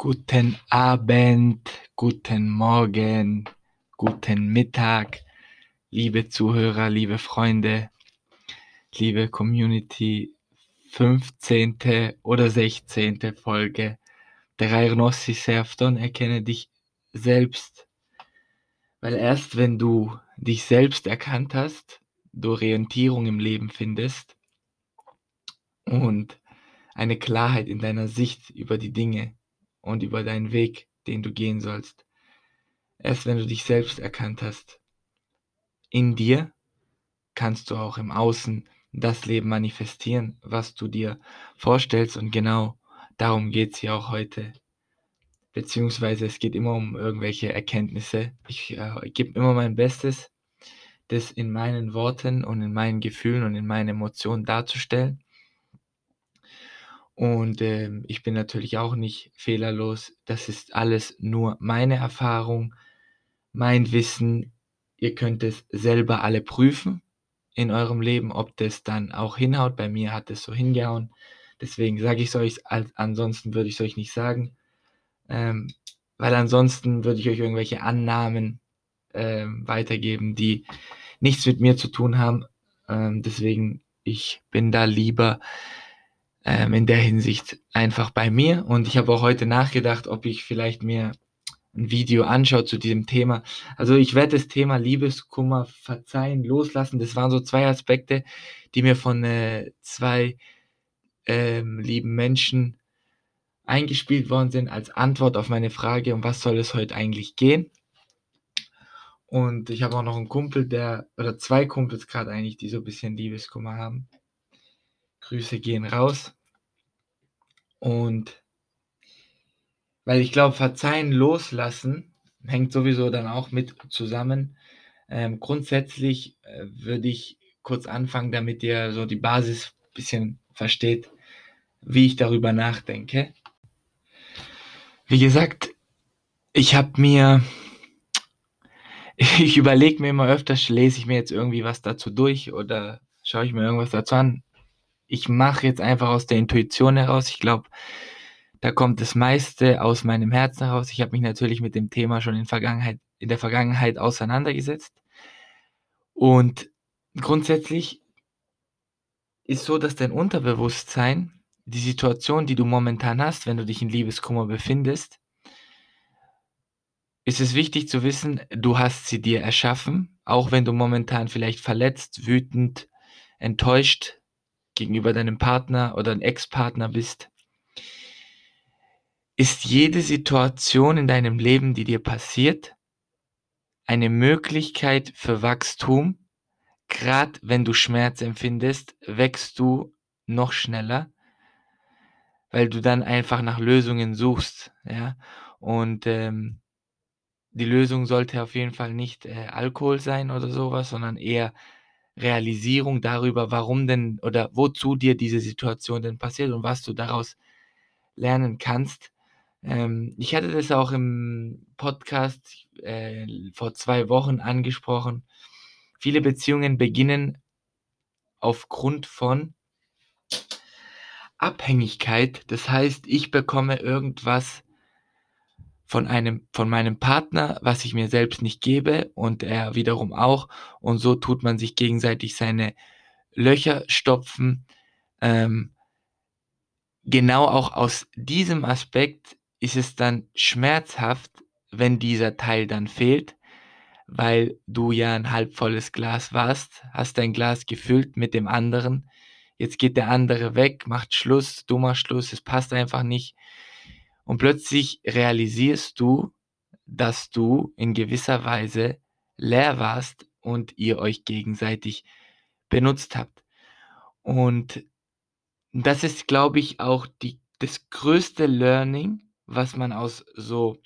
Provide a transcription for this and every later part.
Guten Abend, guten Morgen, guten Mittag, liebe Zuhörer, liebe Freunde, liebe Community, 15. oder 16. Folge der Rainossi Serfton, erkenne dich selbst, weil erst wenn du dich selbst erkannt hast, du Orientierung im Leben findest und eine Klarheit in deiner Sicht über die Dinge, und über deinen Weg, den du gehen sollst. Erst wenn du dich selbst erkannt hast, in dir kannst du auch im Außen das Leben manifestieren, was du dir vorstellst und genau darum geht es hier auch heute. Beziehungsweise es geht immer um irgendwelche Erkenntnisse. Ich äh, gebe immer mein Bestes, das in meinen Worten und in meinen Gefühlen und in meinen Emotionen darzustellen. Und ähm, ich bin natürlich auch nicht fehlerlos. Das ist alles nur meine Erfahrung, mein Wissen. Ihr könnt es selber alle prüfen in eurem Leben, ob das dann auch hinhaut. Bei mir hat es so hingehauen. Deswegen sage ich es euch, ansonsten würde ich es euch nicht sagen. Ähm, weil ansonsten würde ich euch irgendwelche Annahmen ähm, weitergeben, die nichts mit mir zu tun haben. Ähm, deswegen, ich bin da lieber ähm, in der Hinsicht einfach bei mir. Und ich habe auch heute nachgedacht, ob ich vielleicht mir ein Video anschaue zu diesem Thema. Also ich werde das Thema Liebeskummer, Verzeihen, Loslassen, das waren so zwei Aspekte, die mir von äh, zwei ähm, lieben Menschen eingespielt worden sind als Antwort auf meine Frage, um was soll es heute eigentlich gehen. Und ich habe auch noch einen Kumpel, der, oder zwei Kumpels gerade eigentlich, die so ein bisschen Liebeskummer haben. Grüße gehen raus. Und weil ich glaube, verzeihen, loslassen hängt sowieso dann auch mit zusammen. Ähm, grundsätzlich äh, würde ich kurz anfangen, damit ihr so die Basis ein bisschen versteht, wie ich darüber nachdenke. Wie gesagt, ich habe mir, ich überlege mir immer öfters, lese ich mir jetzt irgendwie was dazu durch oder schaue ich mir irgendwas dazu an ich mache jetzt einfach aus der Intuition heraus. Ich glaube, da kommt das meiste aus meinem Herzen heraus. Ich habe mich natürlich mit dem Thema schon in, Vergangenheit, in der Vergangenheit auseinandergesetzt. Und grundsätzlich ist so, dass dein Unterbewusstsein die Situation, die du momentan hast, wenn du dich in Liebeskummer befindest, ist es wichtig zu wissen, du hast sie dir erschaffen, auch wenn du momentan vielleicht verletzt, wütend, enttäuscht gegenüber deinem Partner oder einem Ex-Partner bist, ist jede Situation in deinem Leben, die dir passiert, eine Möglichkeit für Wachstum. Gerade wenn du Schmerz empfindest, wächst du noch schneller, weil du dann einfach nach Lösungen suchst. Ja? Und ähm, die Lösung sollte auf jeden Fall nicht äh, Alkohol sein oder sowas, sondern eher Realisierung darüber, warum denn oder wozu dir diese Situation denn passiert und was du daraus lernen kannst. Ähm, ich hatte das auch im Podcast äh, vor zwei Wochen angesprochen. Viele Beziehungen beginnen aufgrund von Abhängigkeit. Das heißt, ich bekomme irgendwas von einem, von meinem Partner, was ich mir selbst nicht gebe und er wiederum auch. Und so tut man sich gegenseitig seine Löcher stopfen. Ähm, genau auch aus diesem Aspekt ist es dann schmerzhaft, wenn dieser Teil dann fehlt, weil du ja ein halbvolles Glas warst, hast dein Glas gefüllt mit dem anderen. Jetzt geht der andere weg, macht Schluss, dummer Schluss, es passt einfach nicht und plötzlich realisierst du, dass du in gewisser Weise leer warst und ihr euch gegenseitig benutzt habt. Und das ist, glaube ich, auch die, das größte Learning, was man aus so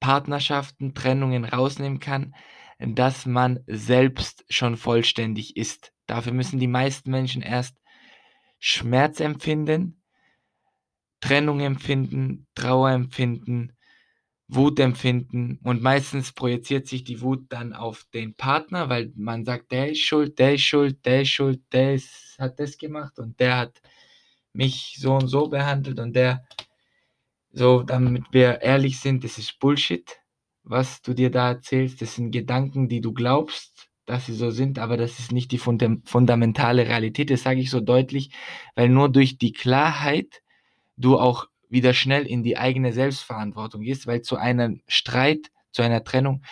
Partnerschaften, Trennungen rausnehmen kann, dass man selbst schon vollständig ist. Dafür müssen die meisten Menschen erst Schmerz empfinden, Trennung empfinden, Trauer empfinden, Wut empfinden und meistens projiziert sich die Wut dann auf den Partner, weil man sagt, der ist schuld, der ist schuld, der ist schuld, der ist, hat das gemacht und der hat mich so und so behandelt und der So, damit wir ehrlich sind, das ist Bullshit, was du dir da erzählst. Das sind Gedanken, die du glaubst, dass sie so sind, aber das ist nicht die fundamentale Realität. Das sage ich so deutlich, weil nur durch die Klarheit du auch wieder schnell in die eigene Selbstverantwortung gehst, weil zu einem Streit, zu einer Trennung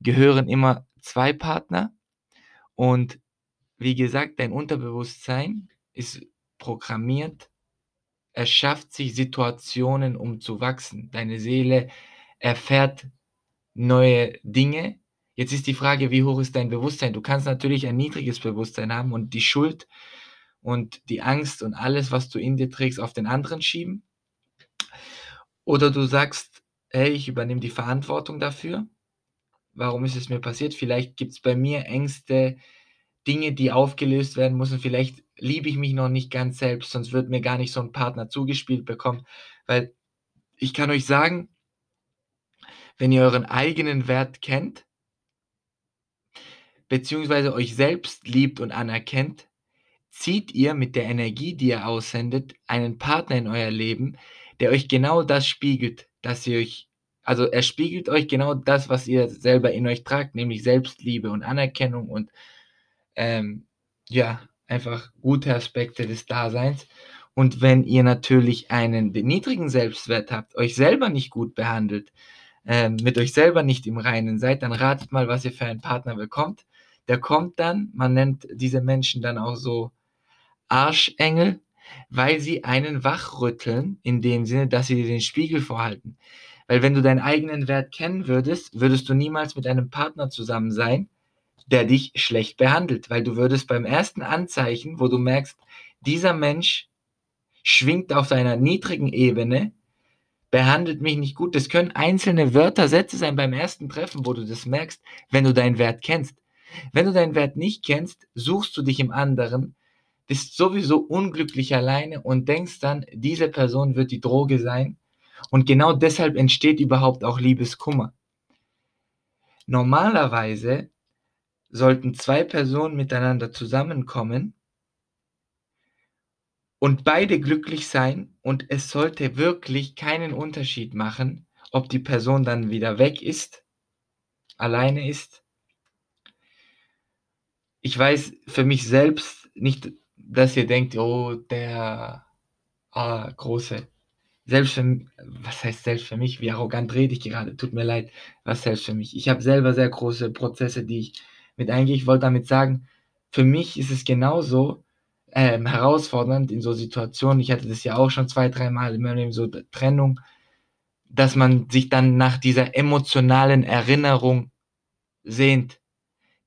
gehören immer zwei Partner und wie gesagt, dein Unterbewusstsein ist programmiert, er schafft sich Situationen, um zu wachsen. Deine Seele erfährt neue Dinge. Jetzt ist die Frage, wie hoch ist dein Bewusstsein? Du kannst natürlich ein niedriges Bewusstsein haben und die Schuld und die Angst und alles, was du in dir trägst, auf den anderen schieben. Oder du sagst, hey, ich übernehme die Verantwortung dafür. Warum ist es mir passiert? Vielleicht gibt es bei mir Ängste, Dinge, die aufgelöst werden müssen. Vielleicht liebe ich mich noch nicht ganz selbst, sonst wird mir gar nicht so ein Partner zugespielt bekommen. Weil ich kann euch sagen, wenn ihr euren eigenen Wert kennt, beziehungsweise euch selbst liebt und anerkennt, zieht ihr mit der Energie, die ihr aussendet, einen Partner in euer Leben, der euch genau das spiegelt, dass ihr euch, also er spiegelt euch genau das, was ihr selber in euch tragt, nämlich Selbstliebe und Anerkennung und ähm, ja, einfach gute Aspekte des Daseins. Und wenn ihr natürlich einen niedrigen Selbstwert habt, euch selber nicht gut behandelt, ähm, mit euch selber nicht im Reinen seid, dann ratet mal, was ihr für einen Partner bekommt. Der kommt dann, man nennt diese Menschen dann auch so Arschengel, weil sie einen wachrütteln, in dem Sinne, dass sie dir den Spiegel vorhalten. Weil wenn du deinen eigenen Wert kennen würdest, würdest du niemals mit einem Partner zusammen sein, der dich schlecht behandelt, weil du würdest beim ersten Anzeichen, wo du merkst, dieser Mensch schwingt auf seiner niedrigen Ebene, behandelt mich nicht gut. Das können einzelne Wörter, Sätze sein beim ersten Treffen, wo du das merkst, wenn du deinen Wert kennst. Wenn du deinen Wert nicht kennst, suchst du dich im anderen, bist sowieso unglücklich alleine und denkst dann, diese Person wird die Droge sein. Und genau deshalb entsteht überhaupt auch Liebeskummer. Normalerweise sollten zwei Personen miteinander zusammenkommen und beide glücklich sein und es sollte wirklich keinen Unterschied machen, ob die Person dann wieder weg ist, alleine ist. Ich weiß für mich selbst nicht, dass ihr denkt, oh, der ah, große. Selbst für was heißt selbst für mich? Wie arrogant rede ich gerade? Tut mir leid, was selbst für mich? Ich habe selber sehr große Prozesse, die ich mit eingehe. Ich wollte damit sagen, für mich ist es genauso ähm, herausfordernd in so Situationen. Ich hatte das ja auch schon zwei, dreimal in meinem Leben, so Trennung, dass man sich dann nach dieser emotionalen Erinnerung sehnt.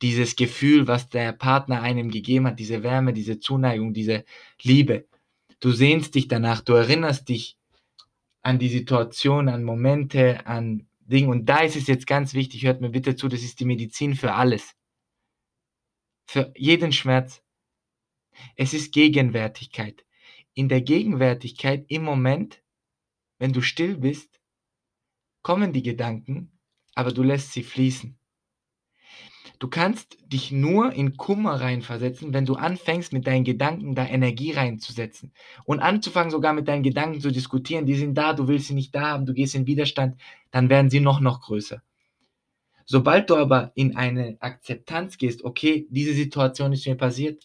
Dieses Gefühl, was der Partner einem gegeben hat, diese Wärme, diese Zuneigung, diese Liebe. Du sehnst dich danach, du erinnerst dich an die Situation, an Momente, an Dinge. Und da ist es jetzt ganz wichtig, hört mir bitte zu, das ist die Medizin für alles für jeden Schmerz. Es ist Gegenwärtigkeit. In der Gegenwärtigkeit im Moment, wenn du still bist, kommen die Gedanken, aber du lässt sie fließen. Du kannst dich nur in Kummer reinversetzen, wenn du anfängst, mit deinen Gedanken da Energie reinzusetzen. Und anzufangen, sogar mit deinen Gedanken zu diskutieren. Die sind da, du willst sie nicht da haben, du gehst in Widerstand, dann werden sie noch, noch größer. Sobald du aber in eine Akzeptanz gehst, okay, diese Situation ist mir passiert,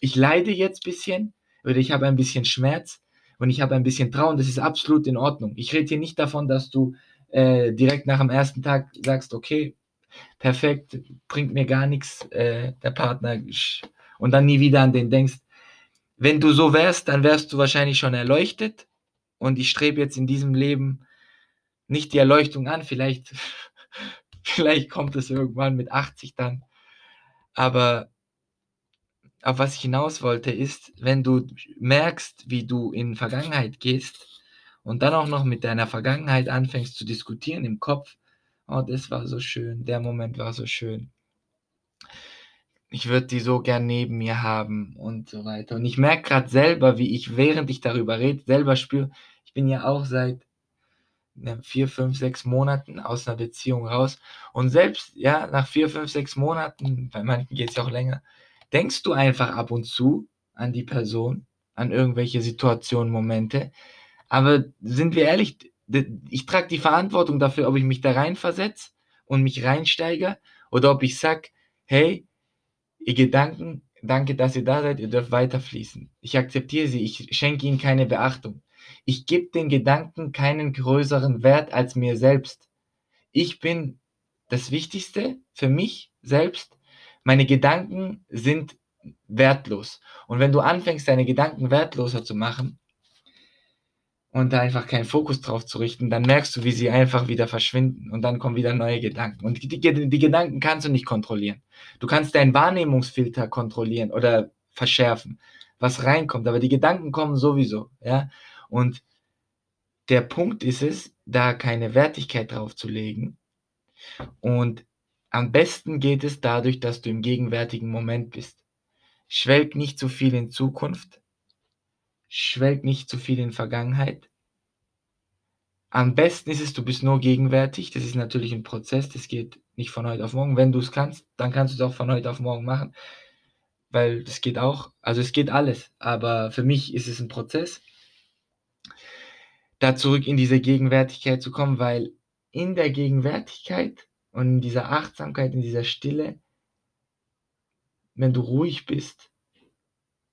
ich leide jetzt ein bisschen oder ich habe ein bisschen Schmerz und ich habe ein bisschen Trauer das ist absolut in Ordnung. Ich rede hier nicht davon, dass du äh, direkt nach dem ersten Tag sagst, okay, perfekt, bringt mir gar nichts, äh, der Partner, und dann nie wieder an den denkst. Wenn du so wärst, dann wärst du wahrscheinlich schon erleuchtet und ich strebe jetzt in diesem Leben nicht die Erleuchtung an, vielleicht Vielleicht kommt es irgendwann mit 80 dann. Aber auf was ich hinaus wollte, ist, wenn du merkst, wie du in Vergangenheit gehst und dann auch noch mit deiner Vergangenheit anfängst zu diskutieren im Kopf, oh, das war so schön, der Moment war so schön. Ich würde die so gern neben mir haben und so weiter. Und ich merke gerade selber, wie ich, während ich darüber rede, selber spüre, ich bin ja auch seit vier, fünf, sechs Monaten aus einer Beziehung raus. Und selbst, ja, nach vier, fünf, sechs Monaten, bei manchen geht es ja auch länger, denkst du einfach ab und zu an die Person, an irgendwelche Situationen, Momente. Aber sind wir ehrlich, ich trage die Verantwortung dafür, ob ich mich da reinversetze und mich reinsteige oder ob ich sag, hey, ihr Gedanken, danke, dass ihr da seid, ihr dürft weiterfließen. Ich akzeptiere sie, ich schenke ihnen keine Beachtung. Ich gebe den Gedanken keinen größeren Wert als mir selbst. Ich bin das Wichtigste für mich selbst. Meine Gedanken sind wertlos. Und wenn du anfängst, deine Gedanken wertloser zu machen und da einfach keinen Fokus drauf zu richten, dann merkst du, wie sie einfach wieder verschwinden und dann kommen wieder neue Gedanken. Und die, die, die Gedanken kannst du nicht kontrollieren. Du kannst deinen Wahrnehmungsfilter kontrollieren oder verschärfen, was reinkommt, aber die Gedanken kommen sowieso, ja. Und der Punkt ist es, da keine Wertigkeit drauf zu legen. Und am besten geht es dadurch, dass du im gegenwärtigen Moment bist. Schwelg nicht zu viel in Zukunft. Schwelg nicht zu viel in Vergangenheit. Am besten ist es, du bist nur gegenwärtig. Das ist natürlich ein Prozess. Das geht nicht von heute auf morgen. Wenn du es kannst, dann kannst du es auch von heute auf morgen machen. Weil das geht auch. Also es geht alles. Aber für mich ist es ein Prozess, da zurück in diese Gegenwärtigkeit zu kommen, weil in der Gegenwärtigkeit und in dieser Achtsamkeit, in dieser Stille, wenn du ruhig bist,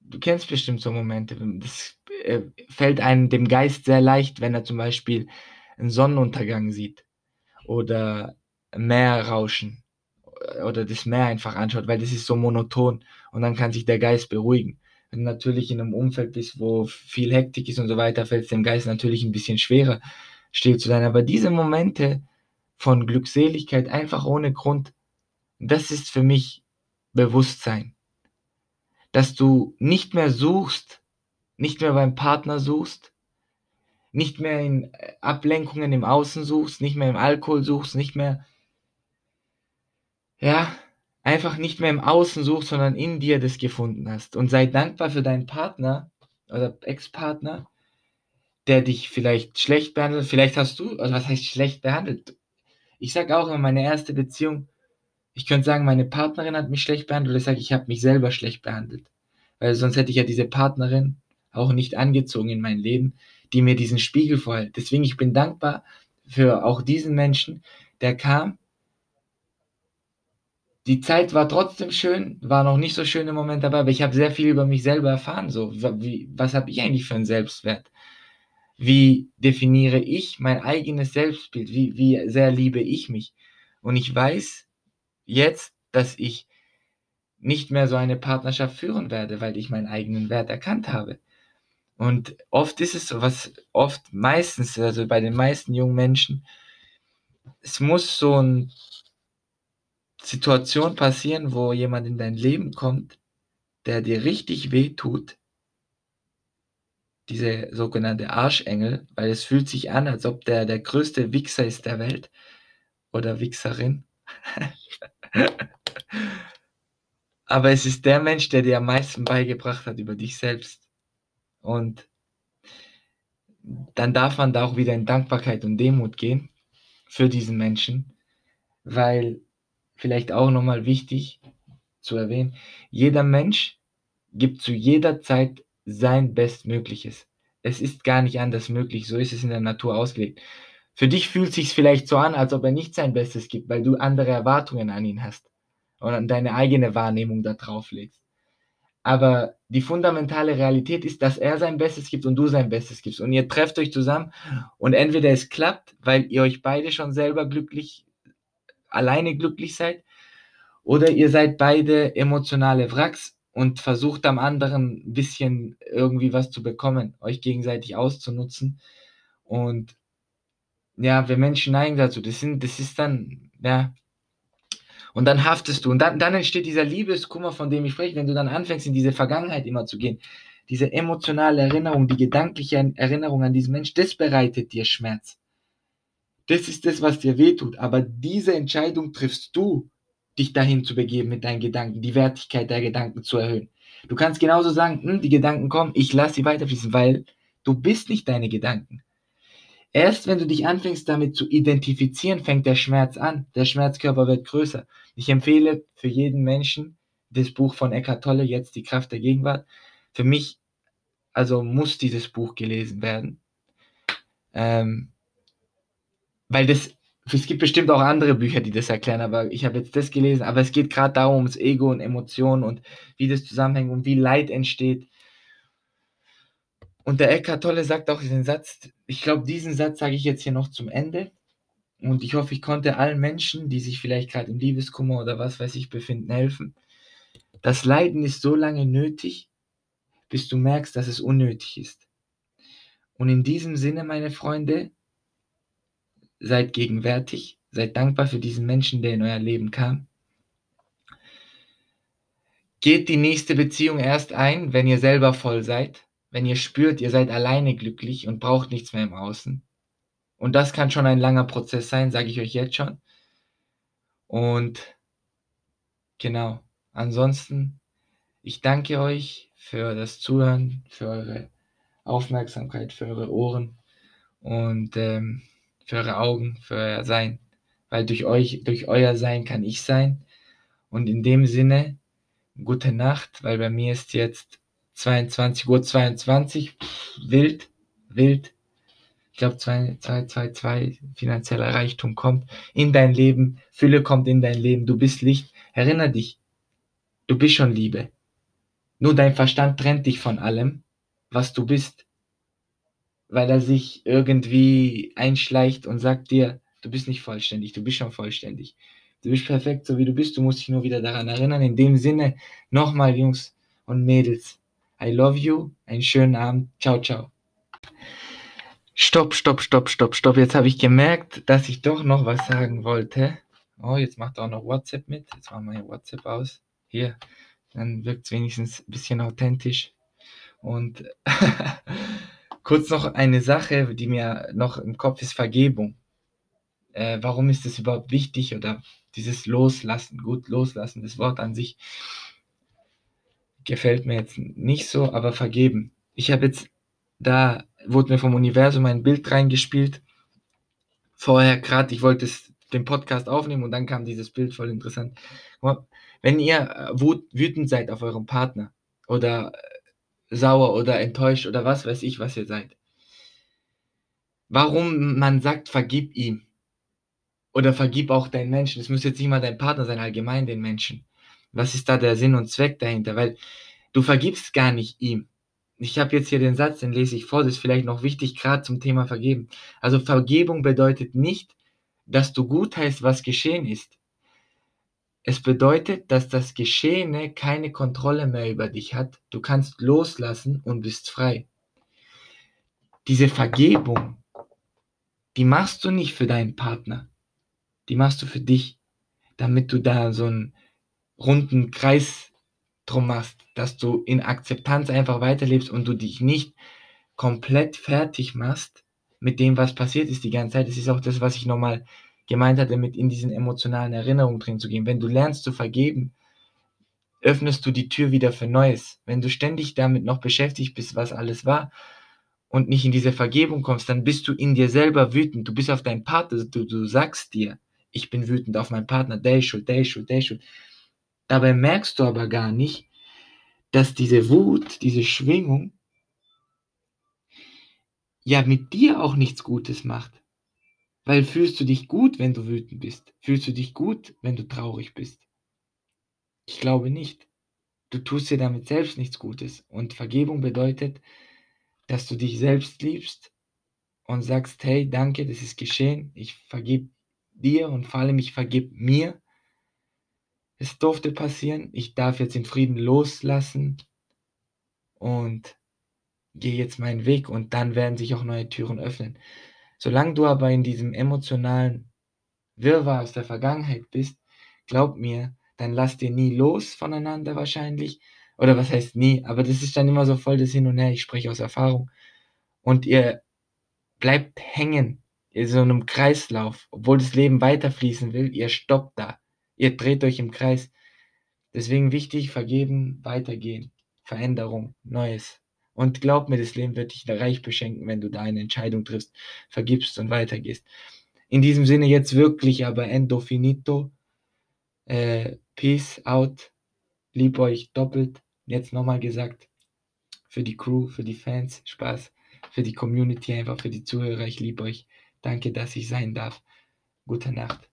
du kennst bestimmt so Momente, das äh, fällt einem dem Geist sehr leicht, wenn er zum Beispiel einen Sonnenuntergang sieht oder Meerrauschen oder das Meer einfach anschaut, weil das ist so monoton und dann kann sich der Geist beruhigen. Wenn du natürlich in einem Umfeld bist, wo viel Hektik ist und so weiter, fällt es dem Geist natürlich ein bisschen schwerer, still zu sein. Aber diese Momente von Glückseligkeit einfach ohne Grund, das ist für mich Bewusstsein. Dass du nicht mehr suchst, nicht mehr beim Partner suchst, nicht mehr in Ablenkungen im Außen suchst, nicht mehr im Alkohol suchst, nicht mehr, ja, einfach nicht mehr im Außen suchst, sondern in dir das gefunden hast. Und sei dankbar für deinen Partner oder Ex-Partner, der dich vielleicht schlecht behandelt. Vielleicht hast du, also was heißt schlecht behandelt? Ich sage auch immer, meine erste Beziehung, ich könnte sagen, meine Partnerin hat mich schlecht behandelt, oder ich sage, ich habe mich selber schlecht behandelt. Weil sonst hätte ich ja diese Partnerin auch nicht angezogen in mein Leben, die mir diesen Spiegel vorhält. Deswegen, ich bin dankbar für auch diesen Menschen, der kam. Die Zeit war trotzdem schön, war noch nicht so schön im Moment dabei, aber ich habe sehr viel über mich selber erfahren. So, wie, was habe ich eigentlich für einen Selbstwert? Wie definiere ich mein eigenes Selbstbild? Wie, wie sehr liebe ich mich? Und ich weiß, jetzt, dass ich nicht mehr so eine Partnerschaft führen werde, weil ich meinen eigenen Wert erkannt habe. Und oft ist es so, was oft meistens, also bei den meisten jungen Menschen, es muss so eine Situation passieren, wo jemand in dein Leben kommt, der dir richtig weh tut. Diese sogenannte Arschengel, weil es fühlt sich an, als ob der der größte Wichser ist der Welt oder Wichserin. Aber es ist der Mensch, der dir am meisten beigebracht hat über dich selbst. Und dann darf man da auch wieder in Dankbarkeit und Demut gehen für diesen Menschen, weil vielleicht auch nochmal wichtig zu erwähnen, jeder Mensch gibt zu jeder Zeit sein Bestmögliches. Es ist gar nicht anders möglich, so ist es in der Natur ausgelegt. Für dich fühlt sich vielleicht so an, als ob er nicht sein Bestes gibt, weil du andere Erwartungen an ihn hast und deine eigene Wahrnehmung da drauf legst. Aber die fundamentale Realität ist, dass er sein Bestes gibt und du sein Bestes gibst. Und ihr trefft euch zusammen und entweder es klappt, weil ihr euch beide schon selber glücklich, alleine glücklich seid, oder ihr seid beide emotionale Wracks und versucht am anderen ein bisschen irgendwie was zu bekommen, euch gegenseitig auszunutzen. Und ja, wir Menschen neigen dazu. Das, sind, das ist dann, ja, und dann haftest du. Und dann, dann entsteht dieser Liebeskummer, von dem ich spreche, wenn du dann anfängst, in diese Vergangenheit immer zu gehen. Diese emotionale Erinnerung, die gedankliche Erinnerung an diesen Mensch, das bereitet dir Schmerz. Das ist das, was dir wehtut. Aber diese Entscheidung triffst du, dich dahin zu begeben mit deinen Gedanken, die Wertigkeit der Gedanken zu erhöhen. Du kannst genauso sagen, hm, die Gedanken kommen, ich lasse sie weiterfließen, weil du bist nicht deine Gedanken. Erst wenn du dich anfängst damit zu identifizieren, fängt der Schmerz an. Der Schmerzkörper wird größer. Ich empfehle für jeden Menschen das Buch von Eckhart Tolle, jetzt die Kraft der Gegenwart. Für mich, also muss dieses Buch gelesen werden. Ähm, weil das, es gibt bestimmt auch andere Bücher, die das erklären, aber ich habe jetzt das gelesen, aber es geht gerade darum, ums Ego und Emotionen und wie das zusammenhängt und wie Leid entsteht. Und der Eckhart Tolle sagt auch diesen Satz, ich glaube, diesen Satz sage ich jetzt hier noch zum Ende. Und ich hoffe, ich konnte allen Menschen, die sich vielleicht gerade im Liebeskummer oder was weiß ich befinden, helfen. Das Leiden ist so lange nötig, bis du merkst, dass es unnötig ist. Und in diesem Sinne, meine Freunde, seid gegenwärtig, seid dankbar für diesen Menschen, der in euer Leben kam. Geht die nächste Beziehung erst ein, wenn ihr selber voll seid, wenn ihr spürt, ihr seid alleine glücklich und braucht nichts mehr im Außen. Und das kann schon ein langer Prozess sein, sage ich euch jetzt schon. Und genau, ansonsten, ich danke euch für das Zuhören, für eure Aufmerksamkeit, für eure Ohren und ähm, für eure Augen, für euer Sein. Weil durch euch, durch euer Sein kann ich sein. Und in dem Sinne, gute Nacht, weil bei mir ist jetzt 22 Uhr 22, Pff, wild, wild. Ich glaube, 2, 2, 2, 2, finanzieller Reichtum kommt in dein Leben, Fülle kommt in dein Leben, du bist Licht. Erinner dich, du bist schon Liebe. Nur dein Verstand trennt dich von allem, was du bist, weil er sich irgendwie einschleicht und sagt dir, du bist nicht vollständig, du bist schon vollständig. Du bist perfekt, so wie du bist, du musst dich nur wieder daran erinnern. In dem Sinne, nochmal, Jungs und Mädels, I love you, einen schönen Abend, ciao, ciao. Stopp, stopp, stopp, stopp, stopp. Jetzt habe ich gemerkt, dass ich doch noch was sagen wollte. Oh, jetzt macht auch noch WhatsApp mit. Jetzt machen wir hier WhatsApp aus. Hier, dann wirkt es wenigstens ein bisschen authentisch. Und kurz noch eine Sache, die mir noch im Kopf ist, Vergebung. Äh, warum ist das überhaupt wichtig oder dieses Loslassen, gut loslassen, das Wort an sich gefällt mir jetzt nicht so, aber vergeben. Ich habe jetzt da wurde mir vom Universum ein Bild reingespielt. Vorher gerade, ich wollte den Podcast aufnehmen und dann kam dieses Bild voll interessant. Wenn ihr äh, wütend seid auf eurem Partner oder äh, sauer oder enttäuscht oder was weiß ich, was ihr seid, warum man sagt, vergib ihm oder vergib auch deinen Menschen. Es muss jetzt nicht mal dein Partner sein, allgemein den Menschen. Was ist da der Sinn und Zweck dahinter? Weil du vergibst gar nicht ihm ich habe jetzt hier den Satz, den lese ich vor, das ist vielleicht noch wichtig, gerade zum Thema Vergeben. Also Vergebung bedeutet nicht, dass du gut heißt, was geschehen ist. Es bedeutet, dass das Geschehene keine Kontrolle mehr über dich hat. Du kannst loslassen und bist frei. Diese Vergebung, die machst du nicht für deinen Partner. Die machst du für dich, damit du da so einen runden Kreis drum machst, dass du in Akzeptanz einfach weiterlebst und du dich nicht komplett fertig machst mit dem, was passiert ist die ganze Zeit. Das ist auch das, was ich nochmal gemeint hatte, mit in diesen emotionalen Erinnerungen drin zu gehen. Wenn du lernst zu vergeben, öffnest du die Tür wieder für Neues. Wenn du ständig damit noch beschäftigt bist, was alles war und nicht in diese Vergebung kommst, dann bist du in dir selber wütend. Du bist auf deinen Partner, du, du sagst dir, ich bin wütend auf meinen Partner, der ist schuld, der ist schuld, der ist schuld. Dabei merkst du aber gar nicht, dass diese Wut, diese Schwingung ja mit dir auch nichts Gutes macht. Weil fühlst du dich gut, wenn du wütend bist? Fühlst du dich gut, wenn du traurig bist? Ich glaube nicht. Du tust dir damit selbst nichts Gutes. Und Vergebung bedeutet, dass du dich selbst liebst und sagst, hey, danke, das ist geschehen. Ich vergib dir und vor allem ich vergib mir es durfte passieren. Ich darf jetzt den Frieden loslassen und gehe jetzt meinen Weg und dann werden sich auch neue Türen öffnen. Solange du aber in diesem emotionalen Wirrwarr aus der Vergangenheit bist, glaub mir, dann lass dir nie los voneinander wahrscheinlich. Oder was heißt nie, aber das ist dann immer so voll das Hin und Her, ich spreche aus Erfahrung. Und ihr bleibt hängen in so einem Kreislauf, obwohl das Leben weiterfließen will, ihr stoppt da. Ihr dreht euch im Kreis. Deswegen wichtig, vergeben, weitergehen. Veränderung, Neues. Und glaub mir, das Leben wird dich reich beschenken, wenn du da eine Entscheidung triffst, vergibst und weitergehst. In diesem Sinne jetzt wirklich aber Endofinito. Äh, Peace out. Lieb euch doppelt. Jetzt nochmal gesagt. Für die Crew, für die Fans, Spaß. Für die Community, einfach für die Zuhörer. Ich liebe euch. Danke, dass ich sein darf. Gute Nacht.